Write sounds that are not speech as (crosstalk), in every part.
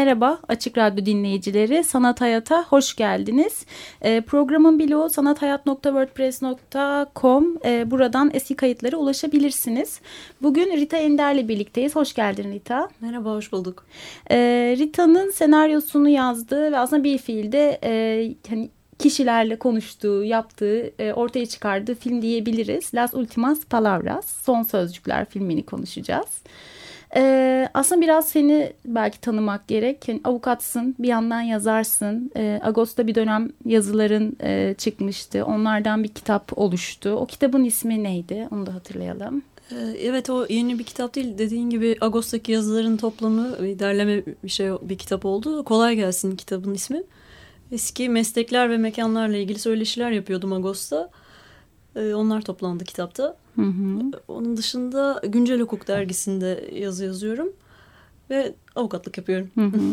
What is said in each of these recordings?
Merhaba Açık Radyo dinleyicileri, Sanat Hayat'a hoş geldiniz. E, programın bloğu sanathayat.wordpress.com. E, buradan eski kayıtlara ulaşabilirsiniz. Bugün Rita Ender'le birlikteyiz. Hoş geldin Rita. Merhaba, hoş bulduk. E, Rita'nın senaryosunu yazdığı ve aslında bir fiilde e, hani kişilerle konuştuğu, yaptığı, e, ortaya çıkardığı film diyebiliriz. Las Ultimas Palavras, Son Sözcükler filmini konuşacağız. Ee, aslında biraz seni belki tanımak gerek. Yani avukatsın, bir yandan yazarsın. Ee, Ağustos'ta bir dönem yazıların e, çıkmıştı. Onlardan bir kitap oluştu. O kitabın ismi neydi? Onu da hatırlayalım. Ee, evet o yeni bir kitap değil. Dediğin gibi Ağustos'taki yazıların toplamı, bir derleme bir şey bir kitap oldu. Kolay gelsin kitabın ismi. Eski meslekler ve mekanlarla ilgili söyleşiler yapıyordum Ağustos'ta. Ee, onlar toplandı kitapta. Hı hı. Onun dışında Güncel Hukuk dergisinde yazı yazıyorum ve avukatlık yapıyorum. Hı hı. (laughs)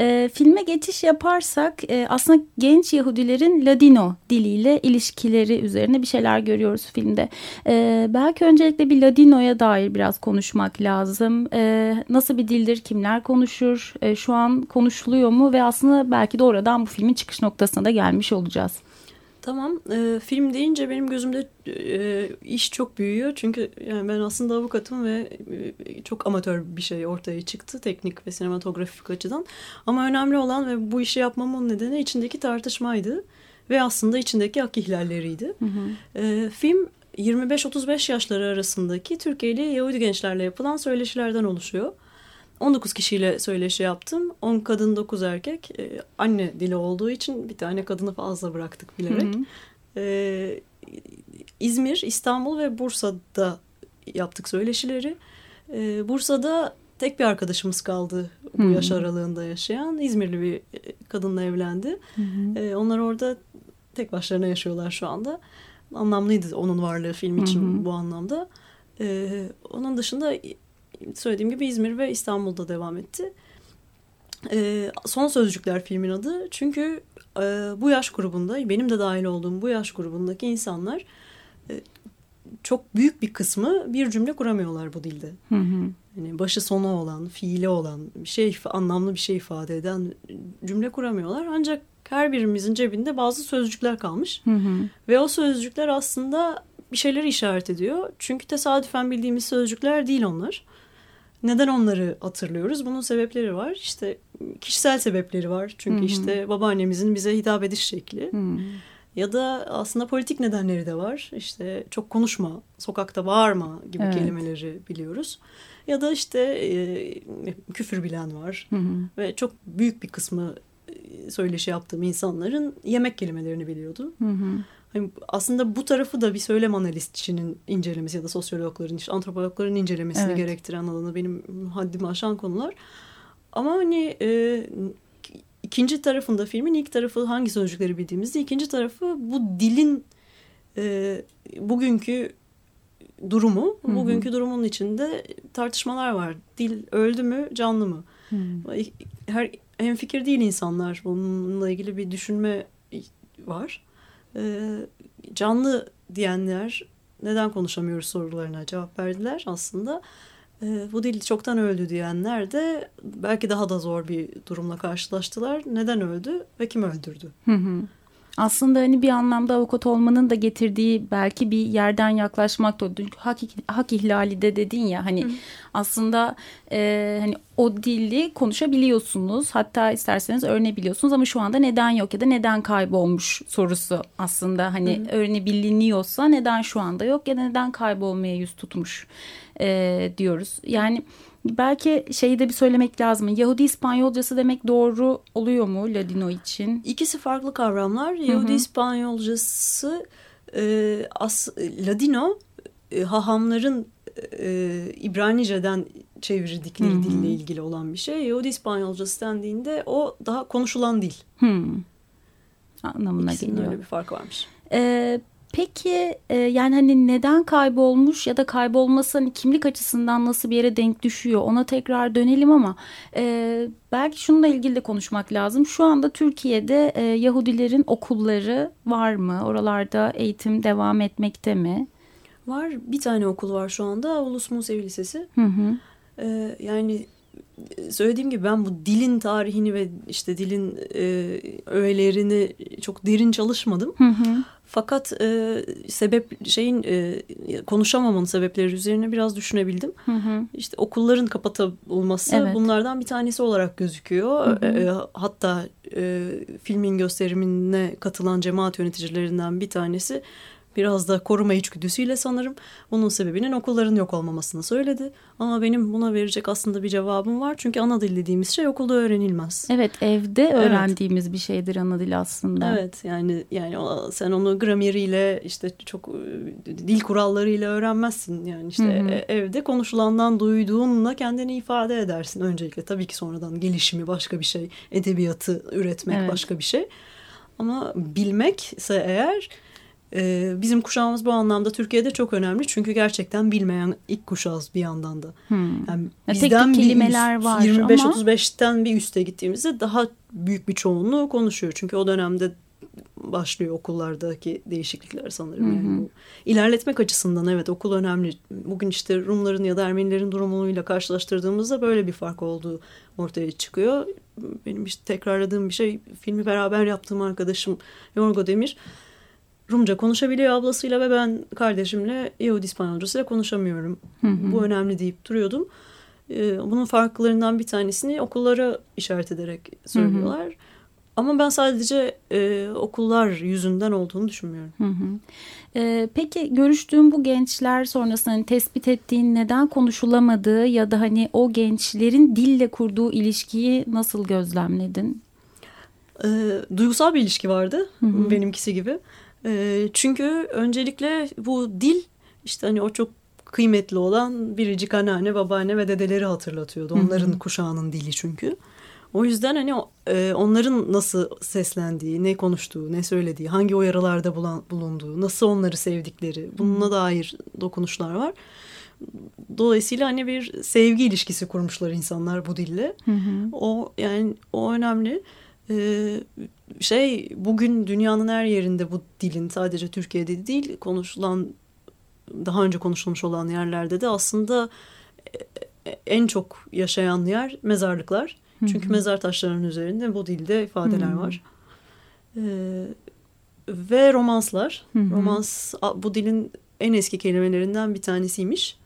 E, filme geçiş yaparsak e, aslında genç Yahudilerin Ladino diliyle ilişkileri üzerine bir şeyler görüyoruz filmde. E, belki öncelikle bir Ladino'ya dair biraz konuşmak lazım. E, nasıl bir dildir, kimler konuşur, e, şu an konuşuluyor mu ve aslında belki de oradan bu filmin çıkış noktasına da gelmiş olacağız. Tamam. E, film deyince benim gözümde e, iş çok büyüyor. Çünkü yani ben aslında avukatım ve e, çok amatör bir şey ortaya çıktı. Teknik ve sinematografik açıdan. Ama önemli olan ve bu işi yapmamın nedeni içindeki tartışmaydı. Ve aslında içindeki hak ihlalleriydi. Hı hı. E, film 25-35 yaşları arasındaki Türkiye'li Yahudi gençlerle yapılan söyleşilerden oluşuyor. 19 kişiyle söyleşi yaptım. 10 kadın 9 erkek. Ee, anne dili olduğu için bir tane kadını fazla bıraktık bilerek. Hı hı. Ee, İzmir, İstanbul ve Bursa'da yaptık söyleşileri. Ee, Bursa'da tek bir arkadaşımız kaldı bu hı hı. yaş aralığında yaşayan. İzmirli bir e, kadınla evlendi. Hı hı. Onlar orada tek başlarına yaşıyorlar şu anda. Anlamlıydı onun varlığı film için hı hı. bu anlamda. Ee, onun dışında söylediğim gibi İzmir ve İstanbul'da devam etti. E, Son Sözcükler filmin adı. Çünkü e, bu yaş grubunda, benim de dahil olduğum bu yaş grubundaki insanlar e, çok büyük bir kısmı bir cümle kuramıyorlar bu dilde. Hı hı. Yani başı sonu olan, fiili olan, bir şey anlamlı bir şey ifade eden cümle kuramıyorlar. Ancak her birimizin cebinde bazı sözcükler kalmış. Hı hı. Ve o sözcükler aslında bir şeyleri işaret ediyor. Çünkü tesadüfen bildiğimiz sözcükler değil onlar. Neden onları hatırlıyoruz? Bunun sebepleri var. İşte kişisel sebepleri var. Çünkü Hı -hı. işte babaannemizin bize hitap ediş şekli. Hı -hı. Ya da aslında politik nedenleri de var. İşte çok konuşma, sokakta bağırma gibi evet. kelimeleri biliyoruz. Ya da işte e, küfür bilen var. Hı hı. Ve çok büyük bir kısmı e, söyleşi yaptığım insanların yemek kelimelerini biliyordu. Hı hı. Hani aslında bu tarafı da bir söylem analistçinin incelemesi ya da sosyologların, işte antropologların incelemesini evet. gerektiren alanı benim haddimi aşan konular. Ama hani e, ikinci tarafında filmin ilk tarafı hangi sözcükleri bildiğimizde ikinci tarafı bu dilin e, bugünkü durumu. Hı hı. Bugünkü durumun içinde tartışmalar var. Dil öldü mü, canlı mı? Hı. Her hem fikir değil insanlar. Bununla ilgili bir düşünme var. Ee, canlı diyenler neden konuşamıyoruz sorularına cevap verdiler aslında. E, bu dil çoktan öldü diyenler de belki daha da zor bir durumla karşılaştılar. Neden öldü ve kim öldürdü? Hı hı aslında hani bir anlamda avukat olmanın da getirdiği belki bir yerden yaklaşmak da hak, hak ihlali de dedin ya hani Hı. aslında e, hani o dili konuşabiliyorsunuz hatta isterseniz öğrenebiliyorsunuz ama şu anda neden yok ya da neden kaybolmuş sorusu aslında hani Hı. öğrenebiliniyorsa neden şu anda yok ya da neden kaybolmaya yüz tutmuş e, diyoruz yani Belki şeyi de bir söylemek lazım. Yahudi İspanyolcası demek doğru oluyor mu Ladino için? İkisi farklı kavramlar. Yahudi Hı -hı. İspanyolcası e, as, Ladino e, hahamların e, İbranice'den çevirdikleri Hı hı. dille ilgili olan bir şey. Yahudi İspanyolcası dendiğinde o daha konuşulan dil. Hmm. Anlamına İkisinin geliyor. öyle bir farkı varmış. Ee, peki e, yani hani neden kaybolmuş ya da kaybolması hani kimlik açısından nasıl bir yere denk düşüyor ona tekrar dönelim ama e, belki şununla ilgili de konuşmak lazım. Şu anda Türkiye'de e, Yahudilerin okulları var mı? Oralarda eğitim devam etmekte mi? Var bir tane okul var şu anda Ulus Musevi Lisesi. Hı hı. Ee, yani e, söylediğim gibi ben bu dilin tarihini ve işte dilin e, öğelerini çok derin çalışmadım. Hı hı. Fakat e, sebep şeyin e, konuşamamanın sebepleri üzerine biraz düşünebildim. Hı hı. İşte okulların kapatılması Evet. bunlardan bir tanesi olarak gözüküyor. Hı hı. E, hatta e, filmin gösterimine katılan cemaat yöneticilerinden bir tanesi biraz da koruma içgüdüsüyle sanırım bunun sebebinin okulların yok olmamasını söyledi. Ama benim buna verecek aslında bir cevabım var. Çünkü ana dil dediğimiz şey okulda öğrenilmez. Evet evde öğrendiğimiz bir şeydir ana dil aslında. Evet yani yani sen onu grameriyle işte çok e, dil kurallarıyla öğrenmezsin yani işte Hı hı. e- evde konuşulandan duyduğunla kendini ifade edersin öncelikle tabii ki sonradan gelişimi başka bir şey edebiyatı üretmek Evet. başka bir şey ama bilmekse eğer e, bizim kuşağımız bu anlamda Türkiye'de çok önemli çünkü gerçekten bilmeyen ilk kuşağız bir yandan da. Hmm. Yani Ya tek bizden tek kelimeler üst, var ama- 25-35'ten bir üste gittiğimizde daha büyük bir çoğunluğu konuşuyor. Çünkü o dönemde başlıyor okullardaki değişiklikler sanırım. Yani bu ilerletmek açısından evet okul önemli. Bugün işte Rumların ya da Ermenilerin durumuyla karşılaştırdığımızda böyle bir fark olduğu ortaya çıkıyor. Benim işte tekrarladığım bir şey filmi beraber yaptığım arkadaşım Yorgo Demir Rumca konuşabiliyor ablasıyla ve ben kardeşimle Yahudi İspanyolcasıyla konuşamıyorum. Hı hı. Bu önemli deyip duruyordum. Ee, bunun farklarından bir tanesini okullara işaret ederek söylüyorlar. Ama ben sadece e, okullar yüzünden olduğunu düşünmüyorum. Hı hı. Ee, peki görüştüğün bu gençler sonrasında hani tespit ettiğin neden konuşulamadığı ya da hani o gençlerin dille kurduğu ilişkiyi nasıl gözlemledin? Ee, duygusal bir ilişki vardı Hı hı. benimkisi gibi. Ee, çünkü öncelikle bu dil işte hani o çok kıymetli olan biricik anneanne, babaanne ve dedeleri hatırlatıyordu. Onların kuşağının dili çünkü. O yüzden hani e, onların nasıl seslendiği, ne konuştuğu, ne söylediği, hangi uyarılarda bulan, bulunduğu, nasıl onları sevdikleri bununla dair dokunuşlar var. Dolayısıyla hani bir sevgi ilişkisi kurmuşlar insanlar bu dille. Hı hı. O yani o önemli. Ee, şey bugün dünyanın her yerinde bu dilin sadece Türkiye'de değil konuşulan daha önce konuşulmuş olan yerlerde de aslında e, e, en çok yaşayan yer mezarlıklar. Çünkü mezar taşlarının üzerinde bu dilde ifadeler var. Ee, ve romanslar. Hı hı. Romans bu dilin en eski kelimelerinden bir tanesiymiş.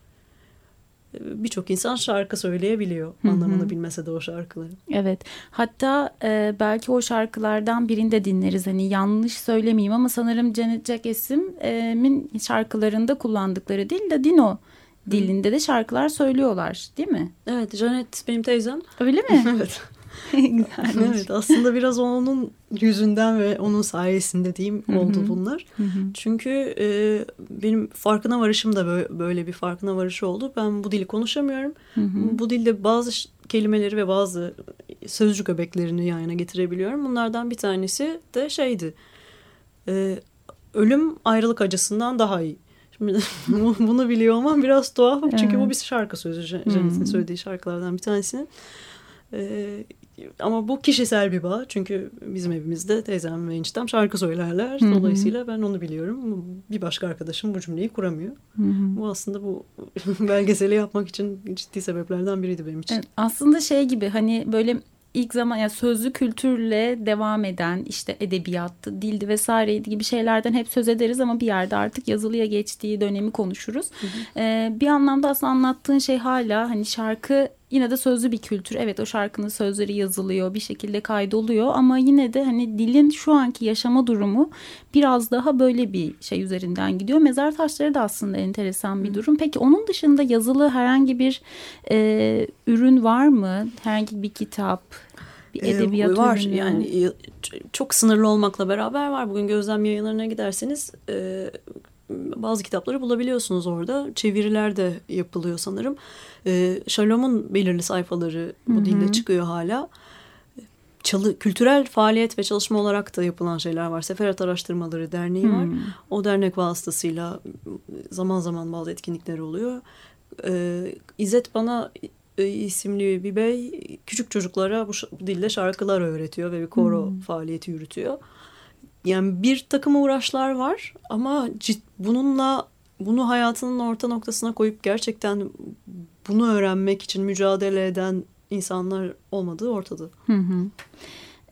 Birçok insan şarkı söyleyebiliyor. Hı hı. Anlamını bilmese de o şarkıları. Evet. Hatta e, belki o şarkılardan birinde dinleriz. Hani yanlış söylemeyeyim ama sanırım Janet Jackson'ın şarkılarında kullandıkları dil Ladino dilinde de şarkılar söylüyorlar, değil mi? Evet Janet benim teyzem. Öyle mi? (laughs) evet. (laughs) Evet aslında biraz onun yüzünden ve onun sayesinde diyeyim oldu bunlar. Çünkü e, benim farkına varışım da böyle, böyle bir farkına varışı oldu. Ben bu dili konuşamıyorum. Bu dilde bazı kelimeleri ve bazı sözcük öbeklerini yan yana getirebiliyorum. Bunlardan bir tanesi de şeydi. E, ölüm ayrılık acısından daha iyi. Şimdi (laughs) bunu biliyor olmam biraz tuhaf. Çünkü Evet. bu bir şarkı sözü. Jan-. Janet'in söylediği şarkılardan bir tanesi. E, ama bu kişisel bir bağ. Çünkü bizim evimizde teyzem ve eniştem şarkı söylerler. Hı hı. Dolayısıyla ben onu biliyorum. Bir başka arkadaşım bu cümleyi kuramıyor. Hı hı. Bu aslında bu (laughs) belgeseli yapmak için ciddi sebeplerden biriydi benim için. Evet, aslında şey gibi hani böyle ilk zaman ya sözlü kültürle devam eden işte edebiyattı, dildi vesaireydi gibi şeylerden hep söz ederiz ama bir yerde artık yazılıya geçtiği dönemi konuşuruz. Ee, bir anlamda aslında anlattığın şey hala hani şarkı yine de sözlü bir kültür. Evet o şarkının sözleri yazılıyor, bir şekilde kaydoluyor ama yine de hani dilin şu anki yaşama durumu biraz daha böyle bir şey üzerinden gidiyor. Mezar taşları da aslında enteresan bir durum. Peki onun dışında yazılı herhangi bir e, ürün var mı? Herhangi bir kitap, bir Ee, edebiyat var ürünü? yani e, çok sınırlı olmakla beraber var. Bugün gözlem yayınlarına giderseniz e, bazı kitapları bulabiliyorsunuz orada. Çeviriler de yapılıyor sanırım. E, Shalom'un belirli sayfaları bu dilde çıkıyor hala. Çalı, kültürel faaliyet ve çalışma olarak da yapılan şeyler var. Seferat Araştırmaları Derneği var. Hmm. O dernek vasıtasıyla zaman zaman bazı etkinlikler oluyor. Ee, İzzet bana e, isimli bir bey küçük çocuklara bu, bu dilde şarkılar öğretiyor ve bir koro Hmm. faaliyeti yürütüyor. Yani bir takım uğraşlar var ama cid, bununla bunu hayatının orta noktasına koyup gerçekten bunu öğrenmek için mücadele eden insanlar olmadığı ortada. Hı hı.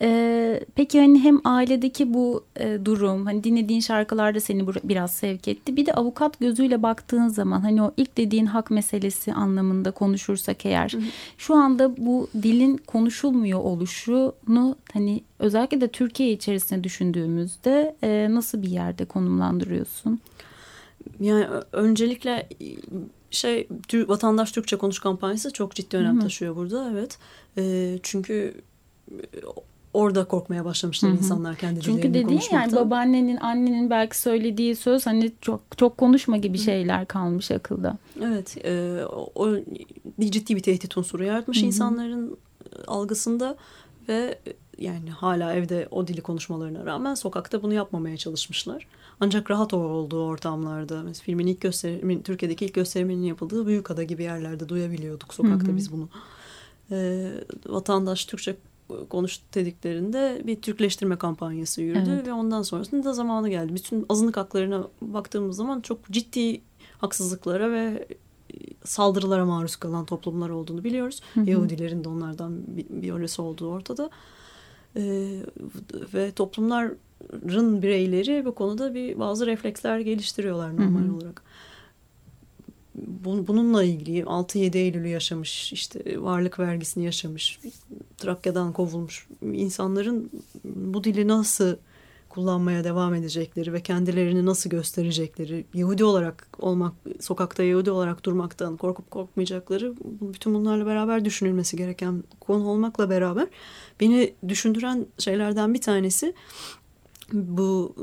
Ee, peki hani hem ailedeki bu e, durum hani dinlediğin şarkılarda seni bur- biraz sevk etti. Bir de avukat gözüyle baktığın zaman hani o ilk dediğin hak meselesi anlamında konuşursak eğer şu anda bu dilin konuşulmuyor oluşunu hani özellikle de Türkiye içerisinde düşündüğümüzde e, nasıl bir yerde konumlandırıyorsun? Yani öncelikle e, şey vatandaş Türkçe konuş kampanyası çok ciddi önem mi? taşıyor burada evet. E, çünkü e, orada korkmaya başlamışlar Hı hı. insanlar kendi Çünkü dediğin yani babaannenin annenin belki söylediği söz hani çok çok konuşma gibi şeyler kalmış akılda. Evet, e, o, ciddi bir tehdit unsuru yaratmış insanların e, algısında ve e, yani hala evde o dili konuşmalarına rağmen sokakta bunu yapmamaya çalışmışlar. Ancak rahat olduğu ortamlarda, mesela filmin ilk gösterimin, Türkiye'deki ilk gösteriminin yapıldığı Büyükada gibi yerlerde duyabiliyorduk sokakta Hı hı. biz bunu. E, vatandaş Türkçe konuş dediklerinde bir Türkleştirme kampanyası yürüdü Evet. ve ondan sonrasında zamanı geldi. Bütün azınlık haklarına baktığımız zaman çok ciddi haksızlıklara ve saldırılara maruz kalan toplumlar olduğunu biliyoruz. Hı hı. Yahudilerin de onlardan bir, bir olduğu ortada. Ee, ve toplumların bireyleri bu konuda bir bazı refleksler geliştiriyorlar normal Hı hı. olarak. Bu- Bununla ilgili 6-7 Eylül'ü yaşamış, işte varlık vergisini yaşamış, Trakya'dan kovulmuş insanların bu dili nasıl kullanmaya devam edecekleri ve kendilerini nasıl gösterecekleri, Yahudi olarak olmak, sokakta Yahudi olarak durmaktan korkup korkmayacakları, bütün bunlarla beraber düşünülmesi gereken konu olmakla beraber beni düşündüren şeylerden bir tanesi bu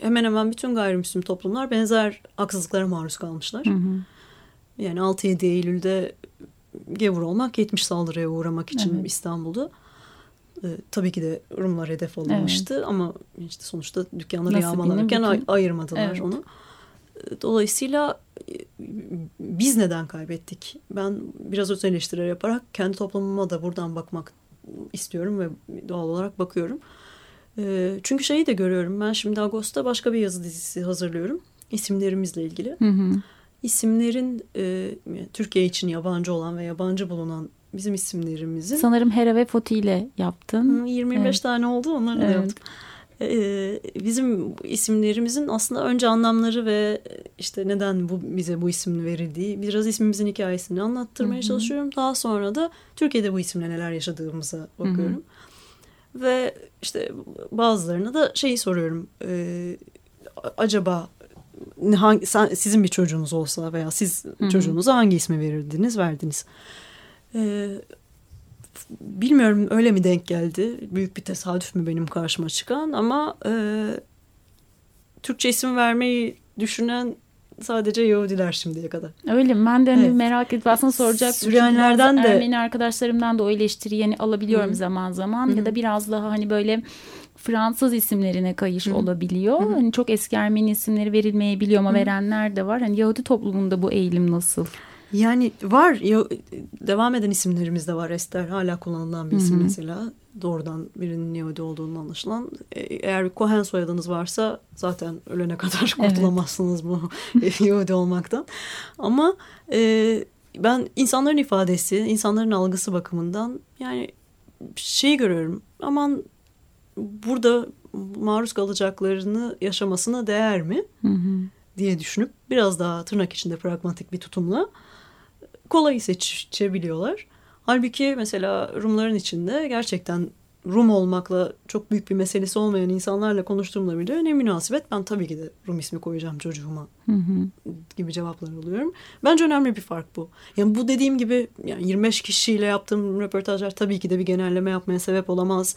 hemen hemen bütün gayrimüslim toplumlar benzer haksızlıklara maruz kalmışlar. Hı hı. Yani 6-7 Eylül'de gevur olmak 70 saldırıya uğramak için Evet. İstanbul'da. Ee, tabii ki de Rumlar hedef alınmıştı ama işte sonuçta dükkanları ay- bütün- ayırmadılar Evet. onu. Ee, Dolayısıyla e, biz neden kaybettik? Ben biraz öz eleştiriler yaparak kendi toplumuma da buradan bakmak istiyorum ve doğal olarak bakıyorum. Ee, Çünkü şeyi de görüyorum. Ben şimdi Ağustos'ta başka bir yazı dizisi hazırlıyorum. isimlerimizle ilgili. Hı hı. İsimlerin e, Türkiye için yabancı olan ve yabancı bulunan bizim isimlerimizin Sanırım Hera ve Foti ile yaptın. Hı, 25 Evet. tane oldu onları da Evet. yaptık. Ee, bizim isimlerimizin aslında önce anlamları ve işte neden bu bize bu isim verildiği biraz ismimizin hikayesini anlattırmaya Hı hı. çalışıyorum. Daha sonra da Türkiye'de bu isimle neler yaşadığımıza bakıyorum. Ve işte bazılarına da şeyi soruyorum. Ee, acaba hangi, sizin bir çocuğunuz olsa veya siz hı. çocuğunuza hangi ismi verirdiniz, verdiniz? Ee, bilmiyorum öyle mi denk geldi? Büyük bir tesadüf mü benim karşıma çıkan ama e, Türkçe isim vermeyi düşünen sadece Yahudiler şimdiye kadar. Öyle mi? Ben de hani Evet. merak edip aslında. Çünkü Süryanilerden bazı de- Ermeni arkadaşlarımdan da o eleştiriyi yani alabiliyorum Hı. zaman zaman. Hı. Ya da biraz daha hani böyle Fransız isimlerine kayış Hı. olabiliyor. Hı hı. Hani çok eski Ermeni isimleri verilmeyebiliyor ama Hı. verenler de var. Hani Yahudi toplumunda bu eğilim nasıl? Yani var devam eden isimlerimiz de var. Ester hala kullanılan bir isim Hı hı. mesela. Doğrudan birinin Yahudi olduğunu anlaşılan. E, Eğer bir Cohen soyadınız varsa zaten ölene kadar (laughs) Evet. kurtulamazsınız bu (laughs) Yahudi olmaktan. Ama e, ben insanların ifadesi, insanların algısı bakımından yani şeyi görüyorum. Aman burada maruz kalacaklarını yaşamasına değer mi? Hı hı. diye düşünüp biraz daha tırnak içinde pragmatik bir tutumla kolayı seçebiliyorlar. Halbuki mesela Rumların içinde gerçekten Rum olmakla çok büyük bir meselesi olmayan insanlarla konuştuğumda bile ne münasebet ben tabii ki de Rum ismi koyacağım çocuğuma Hı hı. gibi cevaplar alıyorum. Bence önemli bir fark bu. Yani bu dediğim gibi yani 25 kişiyle yaptığım röportajlar tabii ki de bir genelleme yapmaya sebep olamaz.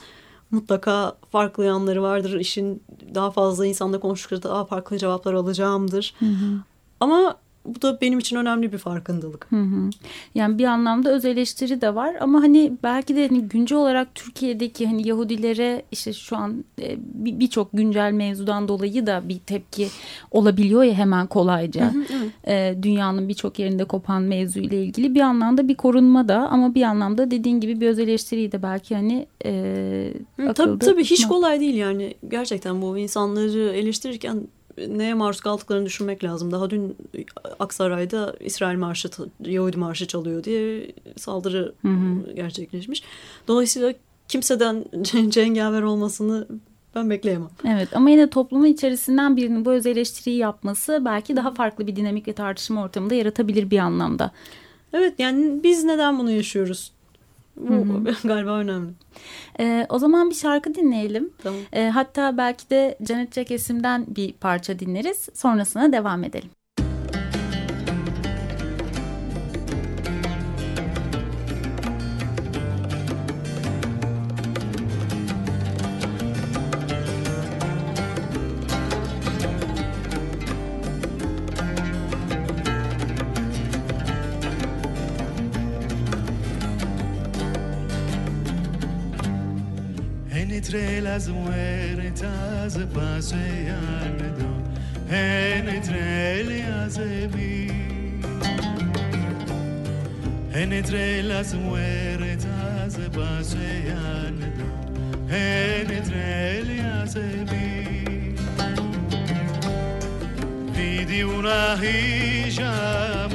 mutlaka farklı yanları vardır. İşin daha fazla insanla konuştukça daha farklı cevaplar alacağımdır. Hı hı. Ama bu da benim için önemli bir farkındalık. Hı hı. Yani bir anlamda öz eleştiri de var ama hani belki de hani güncel olarak Türkiye'deki hani Yahudilere işte şu an e, birçok güncel mevzudan dolayı da bir tepki olabiliyor ya hemen kolayca. Hı hı, e, dünyanın birçok yerinde kopan mevzu ile ilgili bir anlamda bir korunma da ama bir anlamda dediğin gibi bir öz eleştiriyi de belki hani e, hı, tabii, tabii hiç kolay değil yani gerçekten bu insanları eleştirirken neye maruz kaldıklarını düşünmek lazım. Daha dün Aksaray'da İsrail marşı, Yahudi marşı çalıyor diye saldırı hı hı. gerçekleşmiş. Dolayısıyla kimseden (laughs) cengaver olmasını ben bekleyemem. Evet ama yine toplumun içerisinden birinin bu öz eleştiriyi yapması belki daha farklı bir dinamik ve tartışma ortamında yaratabilir bir anlamda. Evet yani biz neden bunu yaşıyoruz? Bu Hı-hı. (laughs) galiba önemli. Ee, o zaman bir şarkı dinleyelim. Tamam. Ee, hatta belki de Janet Jackes'imden bir parça dinleriz. Sonrasına devam edelim. Entre las muertas paseando entre ellas mí. Entre las muertas paseando entre ellas mí. Pidi una hija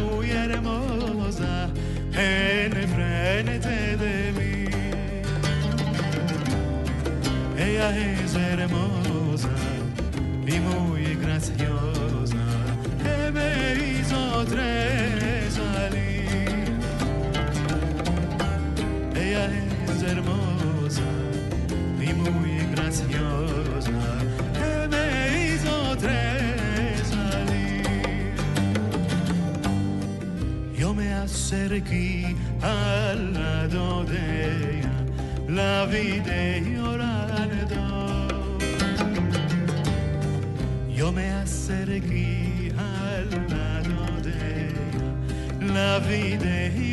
Ella es hermosa y muy graciosa que me hizo salir. Ella es hermosa y muy graciosa que me hizo salir. Yo me acerqué al lado de ella, la vi de ride y.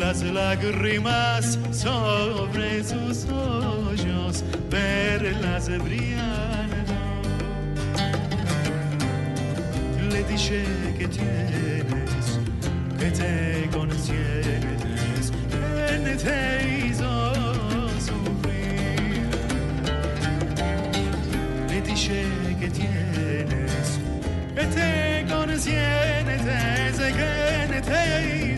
Las lágrimas sobre sus ojos, verlas brillando. Le dije que tienes, que te consienes, que te hizo sufrir. Le dije que tienes. Et te connais, et te connais, et te connais, et te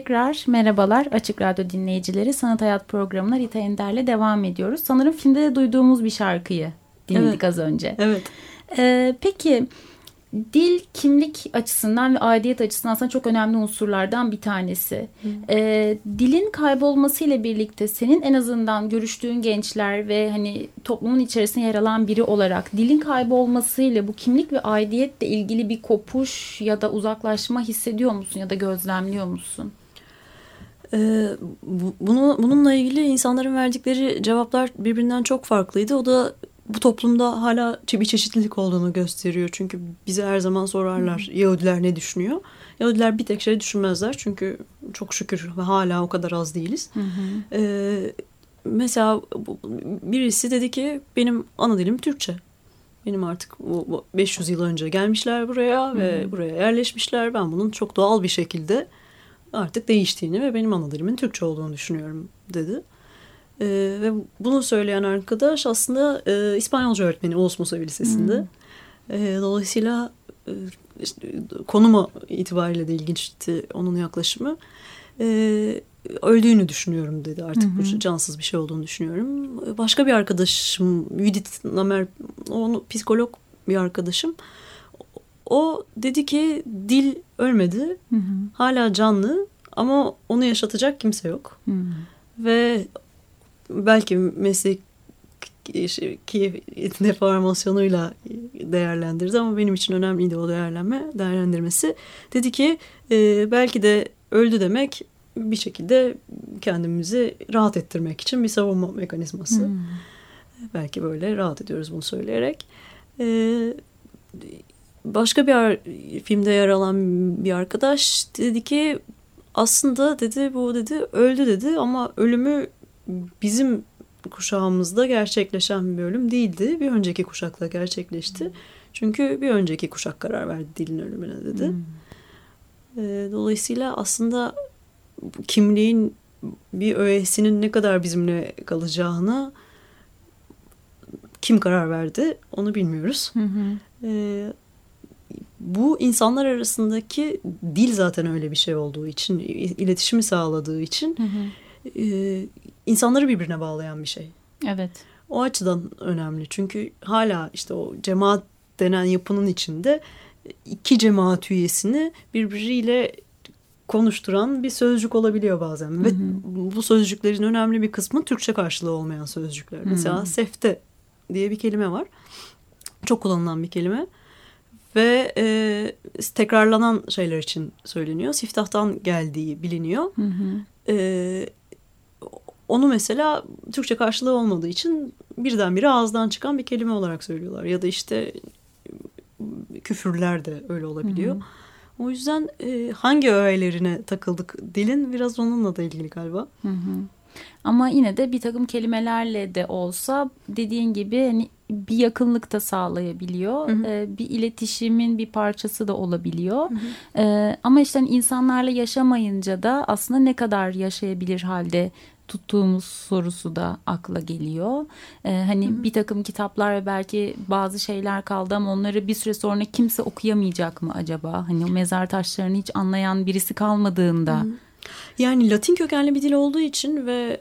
Tekrar merhabalar Açık Radyo dinleyicileri. Sanat Hayat programına Rita Ender'le devam ediyoruz. Sanırım filmde de duyduğumuz bir şarkıyı dinledik evet. az önce. Evet. Ee, peki dil kimlik açısından ve aidiyet açısından aslında çok önemli unsurlardan bir tanesi. E, dilin kaybolmasıyla birlikte senin en azından görüştüğün gençler ve hani toplumun içerisinde yer alan biri olarak dilin kaybolmasıyla bu kimlik ve aidiyetle ilgili bir kopuş ya da uzaklaşma hissediyor musun ya da gözlemliyor musun? Ee, bu- bunu bununla ilgili insanların verdikleri cevaplar birbirinden çok farklıydı. O da bu toplumda hala bir çeşitlilik olduğunu gösteriyor. Çünkü bize her zaman sorarlar Yahudiler ne düşünüyor? Yahudiler bir tek şey düşünmezler. Çünkü çok şükür hala o kadar az değiliz. Ee, mesela birisi dedi ki benim ana dilim Türkçe. Benim artık bu, bu 500 yıl önce gelmişler buraya ve buraya yerleşmişler. Ben bunun çok doğal bir şekilde artık değiştiğini ve benim ana dilimin Türkçe olduğunu düşünüyorum dedi. Ee, ve bunu söyleyen arkadaş aslında e, İspanyolca öğretmeni Oğuz Musavi Lisesi'nde. Ee, dolayısıyla e, işte, konumu itibariyle de ilginçti onun yaklaşımı. Ee, öldüğünü düşünüyorum dedi artık bu cansız bir şey olduğunu düşünüyorum. Başka bir arkadaşım Judith Namer, onu psikolog bir arkadaşım. O dedi ki dil ölmedi, hala canlı ama onu yaşatacak kimse yok. Ve belki meslek ki deformasyonuyla değerlendirdi ama benim için önemliydi o değerlenme, değerlendirmesi. Dedi ki e, belki de öldü demek bir şekilde kendimizi rahat ettirmek için bir savunma mekanizması. Belki böyle rahat ediyoruz bunu söyleyerek. E, başka bir filmde yer alan bir arkadaş dedi ki aslında dedi bu dedi öldü dedi ama ölümü bizim kuşağımızda gerçekleşen bir ölüm değildi. Bir önceki kuşakla gerçekleşti. Çünkü bir önceki kuşak karar verdi dilin ölümüne dedi. Ee, Dolayısıyla aslında kimliğin bir öğesinin ne kadar bizimle kalacağını kim karar verdi onu bilmiyoruz. Ee, bu insanlar arasındaki dil zaten öyle bir şey olduğu için, iletişimi sağladığı için e, insanları birbirine bağlayan bir şey. Evet. O açıdan önemli. Çünkü hala işte o cemaat denen yapının içinde iki cemaat üyesini birbiriyle konuşturan bir sözcük olabiliyor bazen. Ve bu sözcüklerin önemli bir kısmı Türkçe karşılığı olmayan sözcükler. Mesela sefte diye bir kelime var. Çok kullanılan bir kelime. Ve e, tekrarlanan şeyler için söyleniyor. Siftahtan geldiği biliniyor. E, onu mesela Türkçe karşılığı olmadığı için birdenbire ağızdan çıkan bir kelime olarak söylüyorlar. Ya da işte küfürler de öyle olabiliyor. O yüzden e, hangi öğelerine takıldık dilin biraz onunla da ilgili galiba. Ama yine de bir takım kelimelerle de olsa dediğin gibi hani bir yakınlık da sağlayabiliyor. Ee, bir iletişimin bir parçası da olabiliyor. Ee, ama işte hani insanlarla yaşamayınca da aslında ne kadar yaşayabilir halde tuttuğumuz sorusu da akla geliyor. Ee, hani bir takım kitaplar ve belki bazı şeyler kaldı ama onları bir süre sonra kimse okuyamayacak mı acaba? Hani o mezar taşlarını hiç anlayan birisi kalmadığında. Yani Latin kökenli bir dil olduğu için ve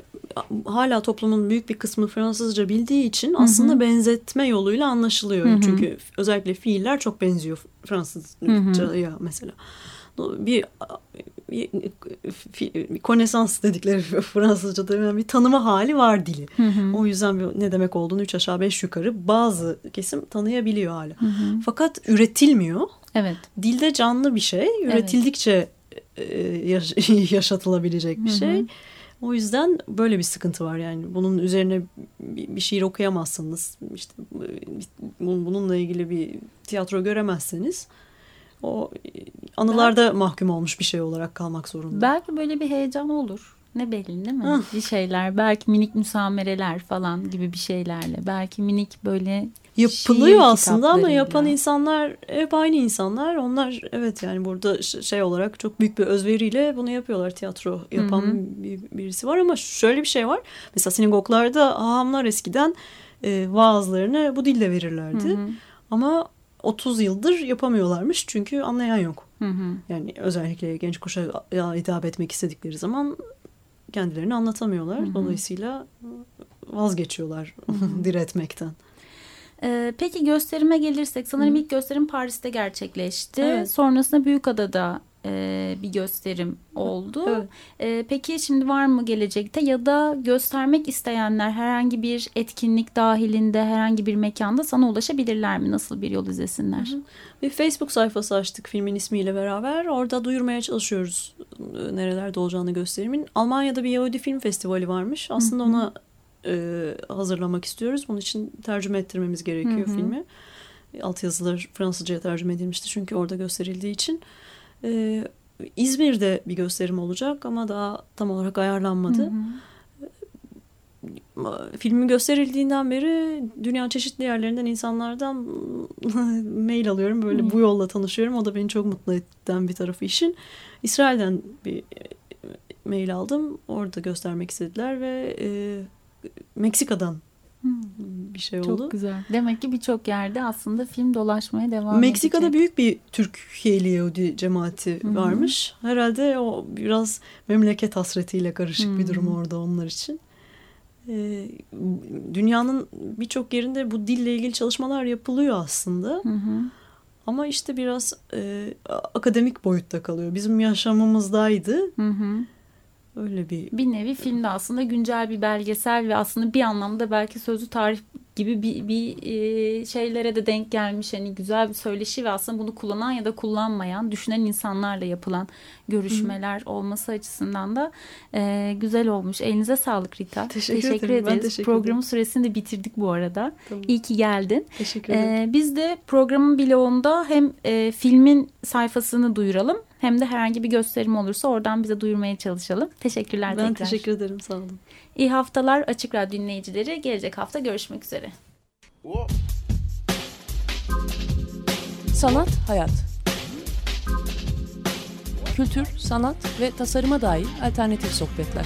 hala toplumun büyük bir kısmı Fransızca bildiği için aslında benzetme yoluyla anlaşılıyor. Çünkü özellikle fiiller çok benziyor Fransızca'ya mesela. Bir, bir, bir konesans dedikleri (laughs) Fransızca'da yani bir tanıma hali var dili. O yüzden ne demek olduğunu üç aşağı beş yukarı bazı kesim tanıyabiliyor hala. Fakat üretilmiyor. Evet. Dilde canlı bir şey. Üretildikçe e, yaş- (laughs) yaşatılabilecek bir şey. O yüzden böyle bir sıkıntı var yani. Bunun üzerine bir şiir okuyamazsınız. İşte bu- bununla ilgili bir tiyatro göremezseniz o e, anılarda mahkum olmuş bir şey olarak kalmak zorunda. Belki böyle bir heyecan olur. Ne belli değil mi? Ah. Bir şeyler. Belki minik müsamereler falan gibi bir şeylerle. Belki minik böyle Yapılıyor aslında ama yapan insanlar hep aynı insanlar. Onlar evet yani burada şey olarak çok büyük bir özveriyle bunu yapıyorlar. Tiyatro yapan bir, birisi var ama şöyle bir şey var. Mesela sinagoglarda hahamlar eskiden e, vaazlarını bu dille verirlerdi. Ama 30 yıldır yapamıyorlarmış çünkü anlayan yok. Hı hı. Yani özellikle genç kuşağa hitap etmek istedikleri zaman kendilerini anlatamıyorlar. Dolayısıyla vazgeçiyorlar (laughs) diretmekten. Ee, peki gösterime gelirsek sanırım ilk gösterim Paris'te gerçekleşti. Evet. Sonrasında Büyükada'da e, bir gösterim oldu. Evet. E, peki şimdi var mı gelecekte ya da göstermek isteyenler herhangi bir etkinlik dahilinde herhangi bir mekanda sana ulaşabilirler mi? Nasıl bir yol izlesinler? Bir Facebook sayfası açtık filmin ismiyle beraber. Orada duyurmaya çalışıyoruz e, nerelerde olacağını gösterimin. Almanya'da bir Yahudi Film Festivali varmış. Aslında ona e, hazırlamak istiyoruz. Bunun için tercüme ettirmemiz gerekiyor Hı hı. filmi. Altyazılar Fransızca'ya tercüme edilmişti çünkü orada gösterildiği için. E, İzmir'de bir gösterim olacak ama daha tam olarak ayarlanmadı. Hı hı. Filmin gösterildiğinden beri dünyanın çeşitli yerlerinden insanlardan (laughs) mail alıyorum. Böyle Hı. bu yolla tanışıyorum. O da beni çok mutlu eden bir tarafı işin. İsrail'den bir e, mail aldım. Orada göstermek istediler ve e, Meksika'dan. Bir şey Çok oldu. güzel. Demek ki birçok yerde aslında film dolaşmaya devam Meksika'da edecek. büyük bir Türkiye'li Yahudi cemaati Hı hı. varmış. Herhalde o biraz memleket hasretiyle karışık bir Hı durum hı. orada onlar için. Ee, dünyanın birçok yerinde bu dille ilgili çalışmalar yapılıyor aslında. Hı hı. Ama işte biraz e, akademik boyutta kalıyor. Bizim yaşamımızdaydı. Hı hı. Öyle bir Bir nevi filmde aslında güncel bir belgesel ve aslında bir anlamda belki sözlü tarih gibi bir, bir e, şeylere de denk gelmiş. Hani güzel bir söyleşi ve aslında bunu kullanan ya da kullanmayan, düşünen insanlarla yapılan görüşmeler olması açısından da e, güzel olmuş. Elinize sağlık Rita. Teşekkür ederim. Ben ederiz. teşekkür Programın ederim. süresini de bitirdik bu arada. Tamam. İyi ki geldin. teşekkür ederim. Ee, biz de programın bloğunda hem e, filmin sayfasını duyuralım hem de herhangi bir gösterim olursa oradan bize duyurmaya çalışalım. Teşekkürler ben tekrar. teşekkür ederim. Sağ olun. İyi haftalar Açık Radyo dinleyicileri. Gelecek hafta görüşmek üzere. Sanat, hayat. Kültür, sanat ve tasarıma dair alternatif sohbetler.